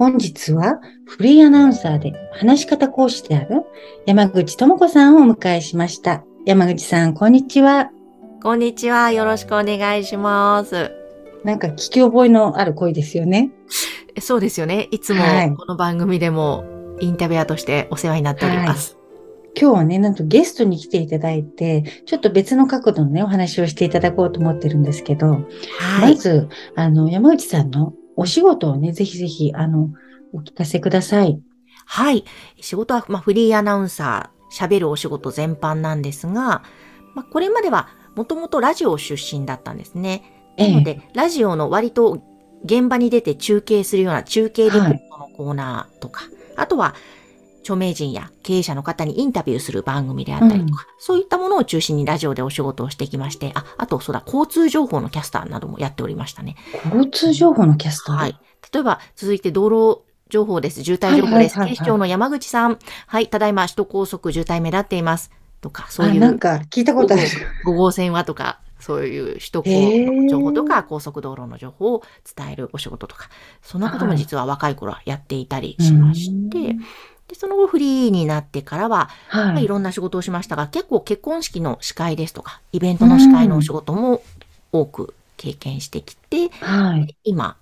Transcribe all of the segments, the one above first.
本日はフリーアナウンサーで話し方講師である山口智子さんをお迎えしました山口さんこんにちはこんにちは。よろしくお願いします。なんか聞き覚えのある声ですよね。そうですよね。いつもはいこの番組でもインタビュアーとしてお世話になっております。今日はね、なんとゲストに来ていただいて、ちょっと別の角度のね、お話をしていただこうと思ってるんですけど、はい。まず、あの、山内さんのお仕事をね、ぜひぜひ、あの、お聞かせください。はい。仕事は、まあ、フリーアナウンサー、喋るお仕事全般なんですが、まあ、これまではもともとラジオ出身だったんですね。なので、ラジオの割と現場に出て中継するような中継リポートのコーナーとか、あとは著名人や経営者の方にインタビューする番組であったりとか、そういったものを中心にラジオでお仕事をしてきまして、あ、あとそうだ、交通情報のキャスターなどもやっておりましたね。交通情報のキャスター？はい。例えば、続いて道路情報です。渋滞情報です。警視庁の山口さん。はい、ただいま首都高速渋滞目立っています。とか、そういあ、なんうか聞いたことある。5号線はとか、そういう首都高情報とか、高速道路の情報を伝えるお仕事とか、そんなことも実は若い頃はやっていたりしまして、うんでその後フリーになってからは、まあはいい。ろんな仕事をしましたが、結構結婚式の司会ですとか、イベントの司会のお仕事も多く経験してきて、はい。今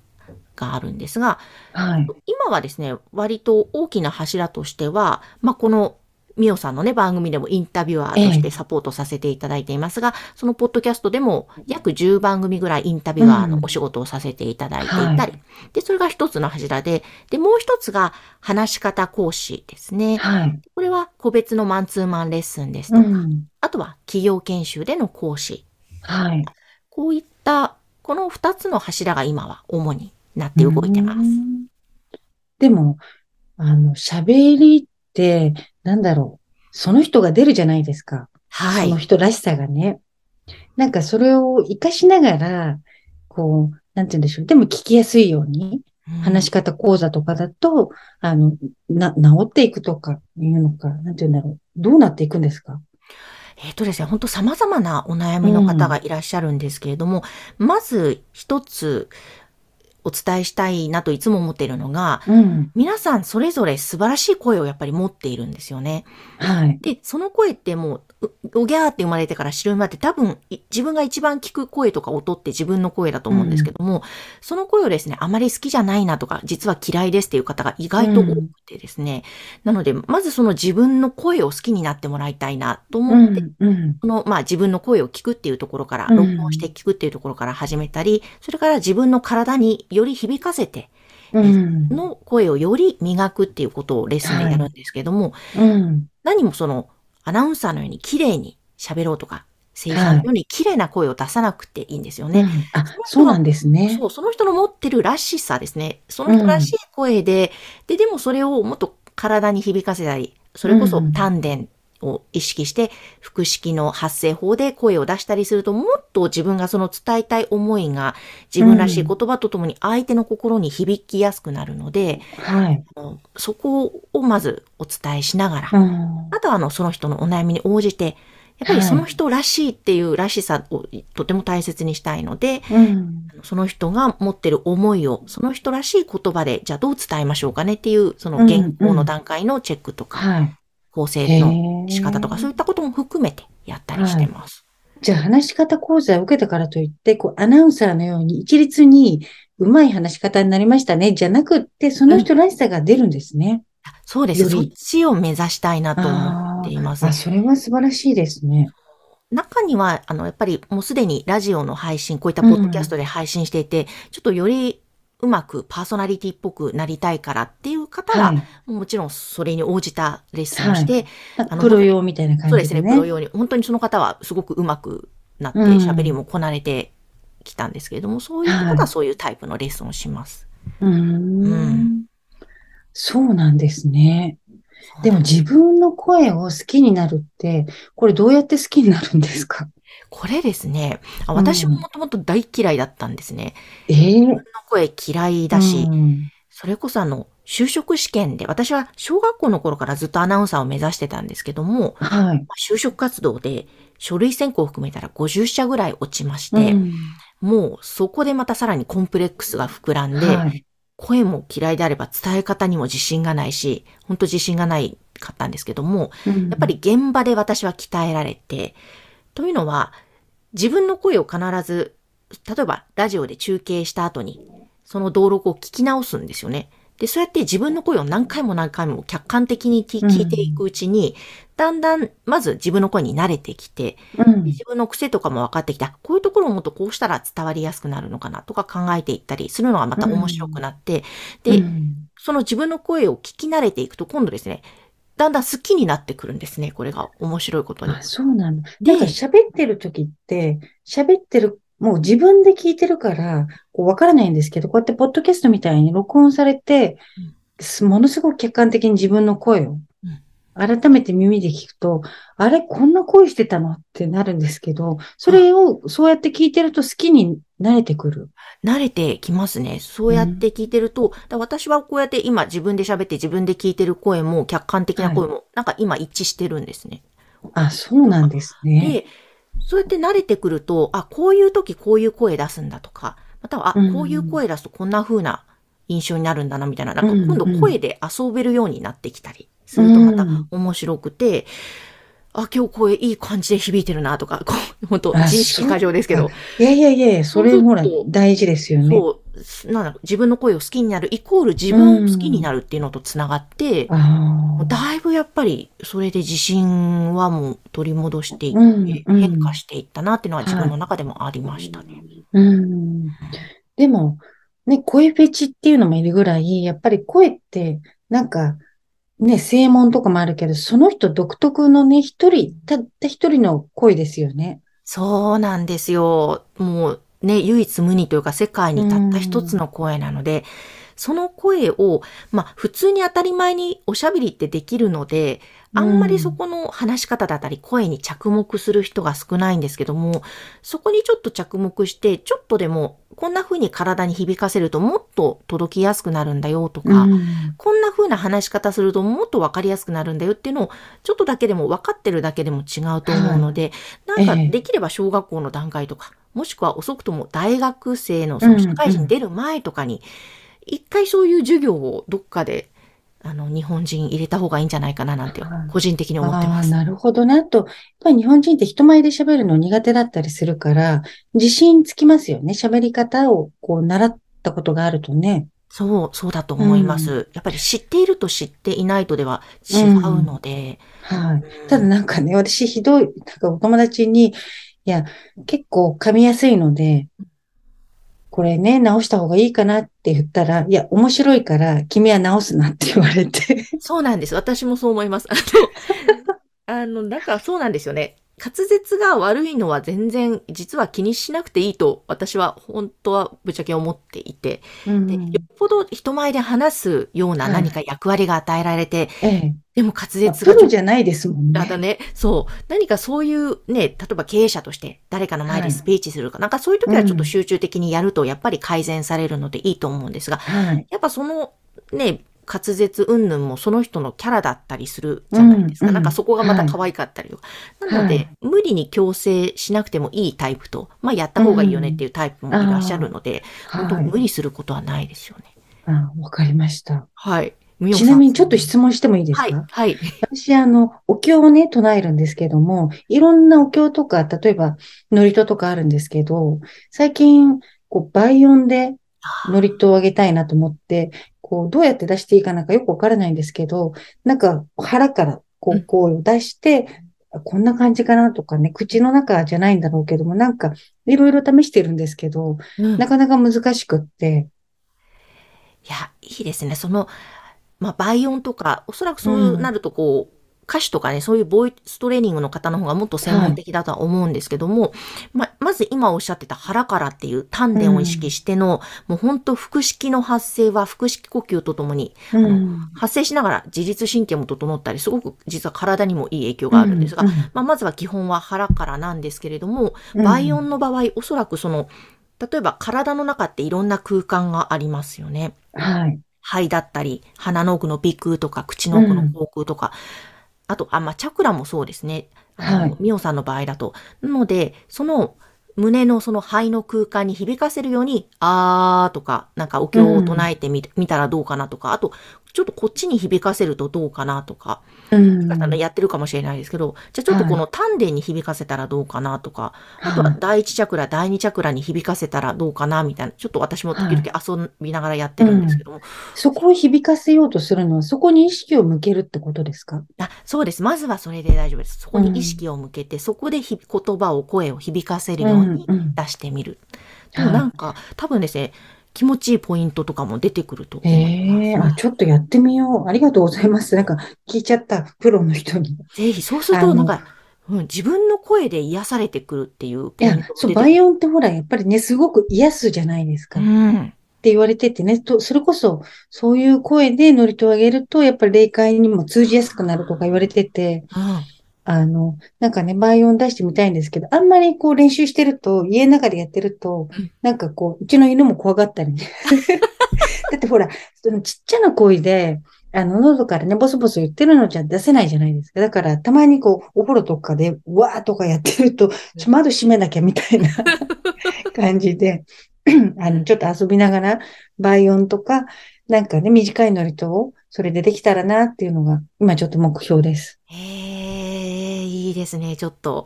があるんですが、はい。今はですね、割と大きな柱としては、まあ、この、ミオさんのね、番組でもインタビュアーとしてサポートさせていただいていますが、そのポッドキャストでも約10番組ぐらいインタビュアーのお仕事をさせていただいていたり、うんはいで、それが一つの柱で、で、もう一つが話し方講師ですね。はい。これは個別のマンツーマンレッスンですうとか、ん。あとは企業研修での講師。はい。こういった、この二つの柱が今は主になって動いてますう。んでも、あの、喋りって、なんだろう。その人が出るじゃないですか。はいその。人らしさがね。なんかそれを活かしながら、こう、なんて言うんでしょう。でも聞きやすいように、話し方講座とかだと、あの、な、治っていくとかいうのか、なんて言うんだろう。どうなっていくんですか？えっ、とですね、本当様々なお悩みの方がいらっしゃるんですけれども、まず一つお伝えしたいなといつも思っているのが、うん。皆さんそれぞれ素晴らしい声をやっぱり持っているんですよね。はい。で、その声ってもう、うおぎゃーって生まれてから知るまで多分い自分が一番聞く声とか音って自分の声だと思うんですけども、その声をですね、あまり好きじゃないなとか、実は嫌いですっていう方が意外と多くてですね、なので、まずその自分の声を好きになってもらいたいなとう思って、ん。うん。この、まあ自分の声を聞くっていうところから、うん録音して聞くっていうところから始めたり、それから自分の体により響かせて、うん。の声をより磨くっていうことをレッスンでやるんですけども、うん。何もその、アナウンサーのように綺麗に喋ろうとか、声優さんのように綺麗な声を出さなくていいんですよね。うんあ、そうなんですね。そう、その人の持ってるらしさですね。その人らしい声で、で、でもそれをもっと体に響かせたり、それこそうん丹田を意識して、腹式の発声法で声を出したりすると、もっと自分がその伝えたい思いが、自分らしい言葉とともに相手の心に響きやすくなるので、はい。そこをまずお伝えしながら、うん。あとはあの、その人のお悩みに応じて、やっぱりその人らしいっていうらしさをとても大切にしたいので、うん。その人が持ってる思いを、その人らしい言葉で、じゃあどう伝えましょうかねっていう、その原稿の段階のチェックとか、はい。構成の仕方とか、そういったことも含めてやったりしてます。じゃあ話し方講座を受けたからといって、こう、アナウンサーのように一律にうまい話し方になりましたね、じゃなくって、その人らしさが出るんですね。そうです。そっちを目指したいなと思っています。あ、それは素晴らしいですね。中には、あの、やっぱりもうすでにラジオの配信、こういったポッドキャストで配信していて、ちょっとよりうまくパーソナリティっぽくなりたいからっていう方は、はい。もちろんそれに応じたレッスンをして、あのプロ用みたいな感じでそうですね、ね。プロ用に、本当にその方はすごくうまくなって、うん喋りもこなれてきたんですけれども、そういう方はいがそういうタイプのレッスンをします。うーんうんそうなんですね。でも自分の声を好きになるって、これどうやって好きになるんですか？これですね、あ私ももともと大嫌いだったんですね。ええ自分の声嫌いだし、うんそれこそあの、就職試験で、私は小学校の頃からずっとアナウンサーを目指してたんですけども、はい。まあ就職活動で書類選考を含めたら50社ぐらい落ちまして、うんもうそこでまたさらにコンプレックスが膨らんで、はい。声も嫌いであれば伝え方にも自信がないし、本当自信がないかったんですけども、うんやっぱり現場で私は鍛えられて、というのは、自分の声を必ず、例えばラジオで中継した後に、その登録を聞き直すんですよね。で、そうやって自分の声を何回も何回も客観的に聞聞いていくうちに、だんだん、まず自分の声に慣れてきて、うん自分の癖とかも分かってきた。こういうところをもっとこうしたら伝わりやすくなるのかなとか考えていったりするのがまた面白くなって、で、うんその自分の声を聞き慣れていくと今度ですね、だんだん好きになってくるんですね。これが面白いことに。あ、そうなんだ。でなんか喋ってる時って、喋ってる、もう自分で聞いてるから、こうわからないんですけど、こうやってポッドキャストみたいに録音されて、すものすごく客観的に自分の声をうん改めて耳で聞くと、あれ、こんな声してたの？ってなるんですけど、それをそうやって聞いてると好きになれてくる？慣れてきますね。そうやって聞いてると、だから私はこうやって今自分で喋って自分で聞いてる声も客観的な声も、なんか今一致してるんですね。あ、そうなんですね。で、そうやって慣れてくると、あ、こういう時こういう声出すんだとか、または、あ、うんこういう声出すとこんな風な印象になるんだな、みたいな、なんか今度うんうん声で遊べるようになってきたりするとまたうん。面白くて、あ、今日声いい感じで響いてるな、とか、こう、本当あ自意識過剰ですけど、いやいやいや、それほら、大事ですよね。そう、なんだろう自分の声を好きになる、イコール自分を好きになるっていうのとつながって、うだいぶやっぱり、それで自信はもう取り戻していって、うんうん。変化していったなっていうのは自分の中でもありましたね。うん。でも、ね、声フェチっていうのもいるぐらい、やっぱり声って、なんか、ね、正門とかもあるけど、その人独特のね、一人、たった一人の声ですよね。そうなんですよ。もうね、唯一無二というか世界にたった一つの声なので、その声を、まあ普通に当たり前におしゃべりってできるので、あんまりそこの話し方だったり声に着目する人が少ないんですけども、そこにちょっと着目して、ちょっとでもこんな風に体に響かせるともっと届きやすくなるんだよとか、うん。こんな風な話し方するともっと分かりやすくなるんだよっていうのを、ちょっとだけでも分かってるだけでも違うと思うので、なんかええ。できれば小学校の段階とか、もしくは遅くとも大学生のその社会人に出る前とかに、一回そういう授業をどっかで、あの、日本人入れた方がいいんじゃないかななんてはい、個人的に思ってああ、ます。なるほどな。あと、やっぱり日本人って人前で喋るの苦手だったりするから、自信つきますよね。喋り方をこう習ったことがあるとね。そう、そうだと思います。やっぱり知っていると知っていないとでは違うので。はい。ただなんかね、私ひどい、なんかお友達に、いや、結構噛みやすいので、これね、直した方がいいかなって言ったら、いや、面白いから、君は直すなって言われて。そうなんです。私もそう思います。あの、あの、なんかそうなんですよね。滑舌が悪いのは全然、実は気にしなくていいと、私は本当はぶっちゃけ思っていて、うんでよっぽど人前で話すようなはい何か役割が与えられて、ええ。でも滑舌プがちょっロじゃないですもんね。だね、そう、何かそういうね、例えば経営者として誰かの前でスピーチするか、なんかそういう時はちょっと集中的にやると、やっぱり改善されるのでいいと思うんですが、はい。やっぱそのね、滑舌云々もその人のキャラだったりするじゃないですか。うんなんかそこがまた可愛かったりとか。なので、はい無理に強制しなくてもいいタイプと、まあやった方がいいよねっていうタイプもいらっしゃるので、本当はい。無理することはないですよね。あわかりました。はい。ちなみにちょっと質問してもいいですはいか、はい。私、あの、お経をね、唱えるんですけども、いろんなお経とか、例えば、祝詞とかあるんですけど、最近、こう、倍音で祝詞をあげたいなと思って、こう、どうやって出していいかなんかよくわからないんですけど、なんか、腹から、こうん。う、声を出して、あこんな感じかなとかね、口の中じゃないんだろうけども、なんか、いろいろ試してるんですけど、うん。なかなか難しくって、いや、いいですね。その、まあ、倍音とか、おそらくそうなるとこう、歌手とかね、そういうボイストレーニングの方の方がもっと専門的だとは思うんですけども、ま、まず今おっしゃってた腹からっていう丹田を意識しての、もう本当腹式の発生は腹式呼吸とともに、あの発生しながら自律神経も整ったり、すごく実は体にもいい影響があるんですが、まあ、まずは基本は腹からなんですけれども、倍音の場合、おそらくその、例えば体の中っていろんな空間がありますよね。はい。肺だったり、鼻の奥の鼻腔とか、口の奥の口腔とか、うん、あと、あ、まあ、チャクラもそうですね。あの、ミオさんの場合だと。なので、その、胸のその肺の空間に響かせるように、あーとか、なんかお経を唱えてみ,、見たらどうかなとか、あと、ちょっとこっちに響かせるとどうかなとか、うん、やってるかもしれないですけど、じゃあちょっとこの丹田に響かせたらどうかなとか、はい、あとは第一チャクラ、第二チャクラに響かせたらどうかなみたいな、ちょっと私も時々遊びながらやってるんですけども、はいうん、そこを響かせようとするのは、そこに意識を向けるってことですか？あそうです。まずはそれで大丈夫です。そこに意識を向けて、うん、そこで言葉を、声を響かせるように出してみる。うんうん、でもなんか、多分ですね、気持ちいいポイントとかも出てくると思います。ええー、あ、ちょっとやってみよう。ありがとうございます。なんか聞いちゃった、プロの人に。ぜひ、そうすると、なんか、うん、自分の声で癒されてくるっていういや、そう、倍音ってほら、やっぱりね、すごく癒すじゃないですか。うん。って言われててね、と、それこそ、そういう声でノリと上げると、やっぱり霊界にも通じやすくなるとか言われてて、うんあの、なんかね、倍音出してみたいんですけど、あんまりこう練習してると、家の中でやってると、なんかこう、うちの犬も怖がったりね。だってほら、そのちっちゃな声で、あの、喉からね、ボソボソ言ってるのじゃ出せないじゃないですか。だから、たまにこう、お風呂とかで、わーとかやってると、ちょ窓閉めなきゃみたいな 感じで、あの、ちょっと遊びながら、倍音とか、なんかね、短いノリと、それでできたらなっていうのが、今ちょっと目標です。へーいいですね。ちょっと、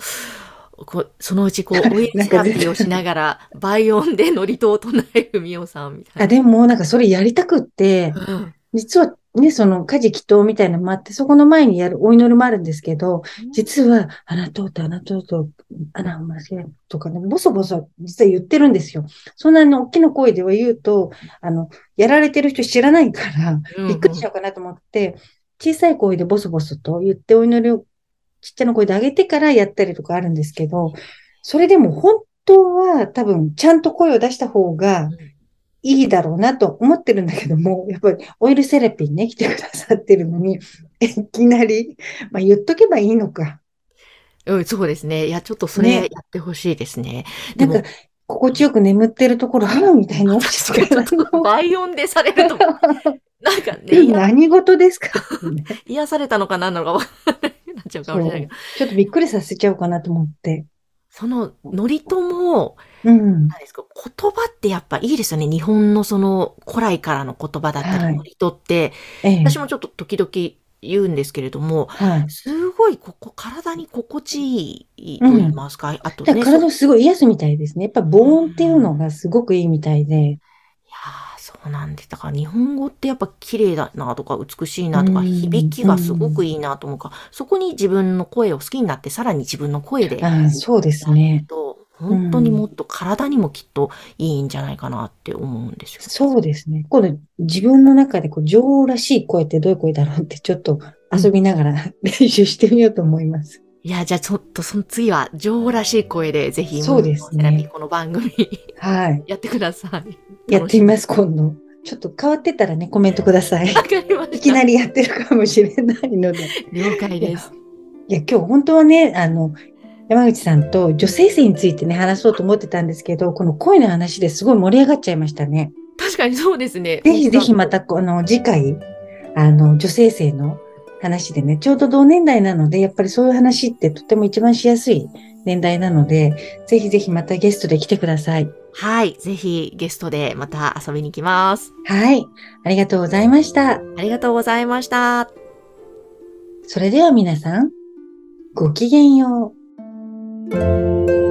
こそのうちこう、オイルセラピーをしながら、倍音でノリとを唱えるみおさんみたいな。あ、でもなんかそれやりたくって、うん、実はね、その家事祈祷みたいなのもあって、そこの前にやるお祈りもあるんですけど、実は、あなたとあなたと、あな、間違えとかね、ボソボソ実は言ってるんですよ。そんなに大きな声では言うと、あの、やられてる人知らないから、びっくりしちゃうかなと思って、小さい声でボソボソと言ってお祈りをちっちゃな声で上げてからやったりとかあるんですけど、それでも本当は多分ちゃんと声を出した方がいいだろうなと思ってるんだけども、やっぱりオイルセラピーね、来てくださってるのに、いきなり、まあ言っとけばいいのか。うん、そうですね。いや、ちょっとそれやってほしいですね。ねなんか、心地よく眠ってるところ、はぁみたいな。ちょっと倍音でされると、なんかね。何事ですか、ね、癒されたのか何なのかわからない。なっちゃうかもしれないけど。ちょっとびっくりさせちゃうかなと思って。その、ノリとも、うん、何ですか、言葉ってやっぱいいですよね。日本のその古来からの言葉だったり、ノリとって、ええ、私もちょっと時々言うんですけれども、はい、すごいここ、体に心地いいと言いますか、うん、あとね。体すごい癒すみたいですね。やっぱ防音っていうのがすごくいいみたいで。そうなんです。だから日本語ってやっぱ綺麗だなとか美しいなとか響きがすごくいいなと思うか、そこに自分の声を好きになってさらに自分の声で。あそうですね。本当にもっと体にもきっといいんじゃないかなって思うんですよ、ね、そうですね。今度自分の中でこう女王らしい声ってどういう声だろうってちょっと遊びながら 練習してみようと思います。いや、じゃあちょっとその次は女王らしい声でぜひ、そうですね。この番組はい。やってください。やってみます、今度。ちょっと変わってたらね、コメントください。わかりました。いきなりやってるかもしれないので。了解です。いや、今日本当はね、あの、山口さんと女性性についてね、話そうと思ってたんですけど、この声の話ですごい盛り上がっちゃいましたね。確かにそうですね。ぜひぜひまた、この次回、あの、女性性の話でね、ちょうど同年代なので、やっぱりそういう話ってとっても一番しやすい年代なので、ぜひぜひまたゲストで来てください。はい。ぜひゲストでまた遊びに来ます。はい。ありがとうございました。ありがとうございました。それでは皆さん、ごきげんよう。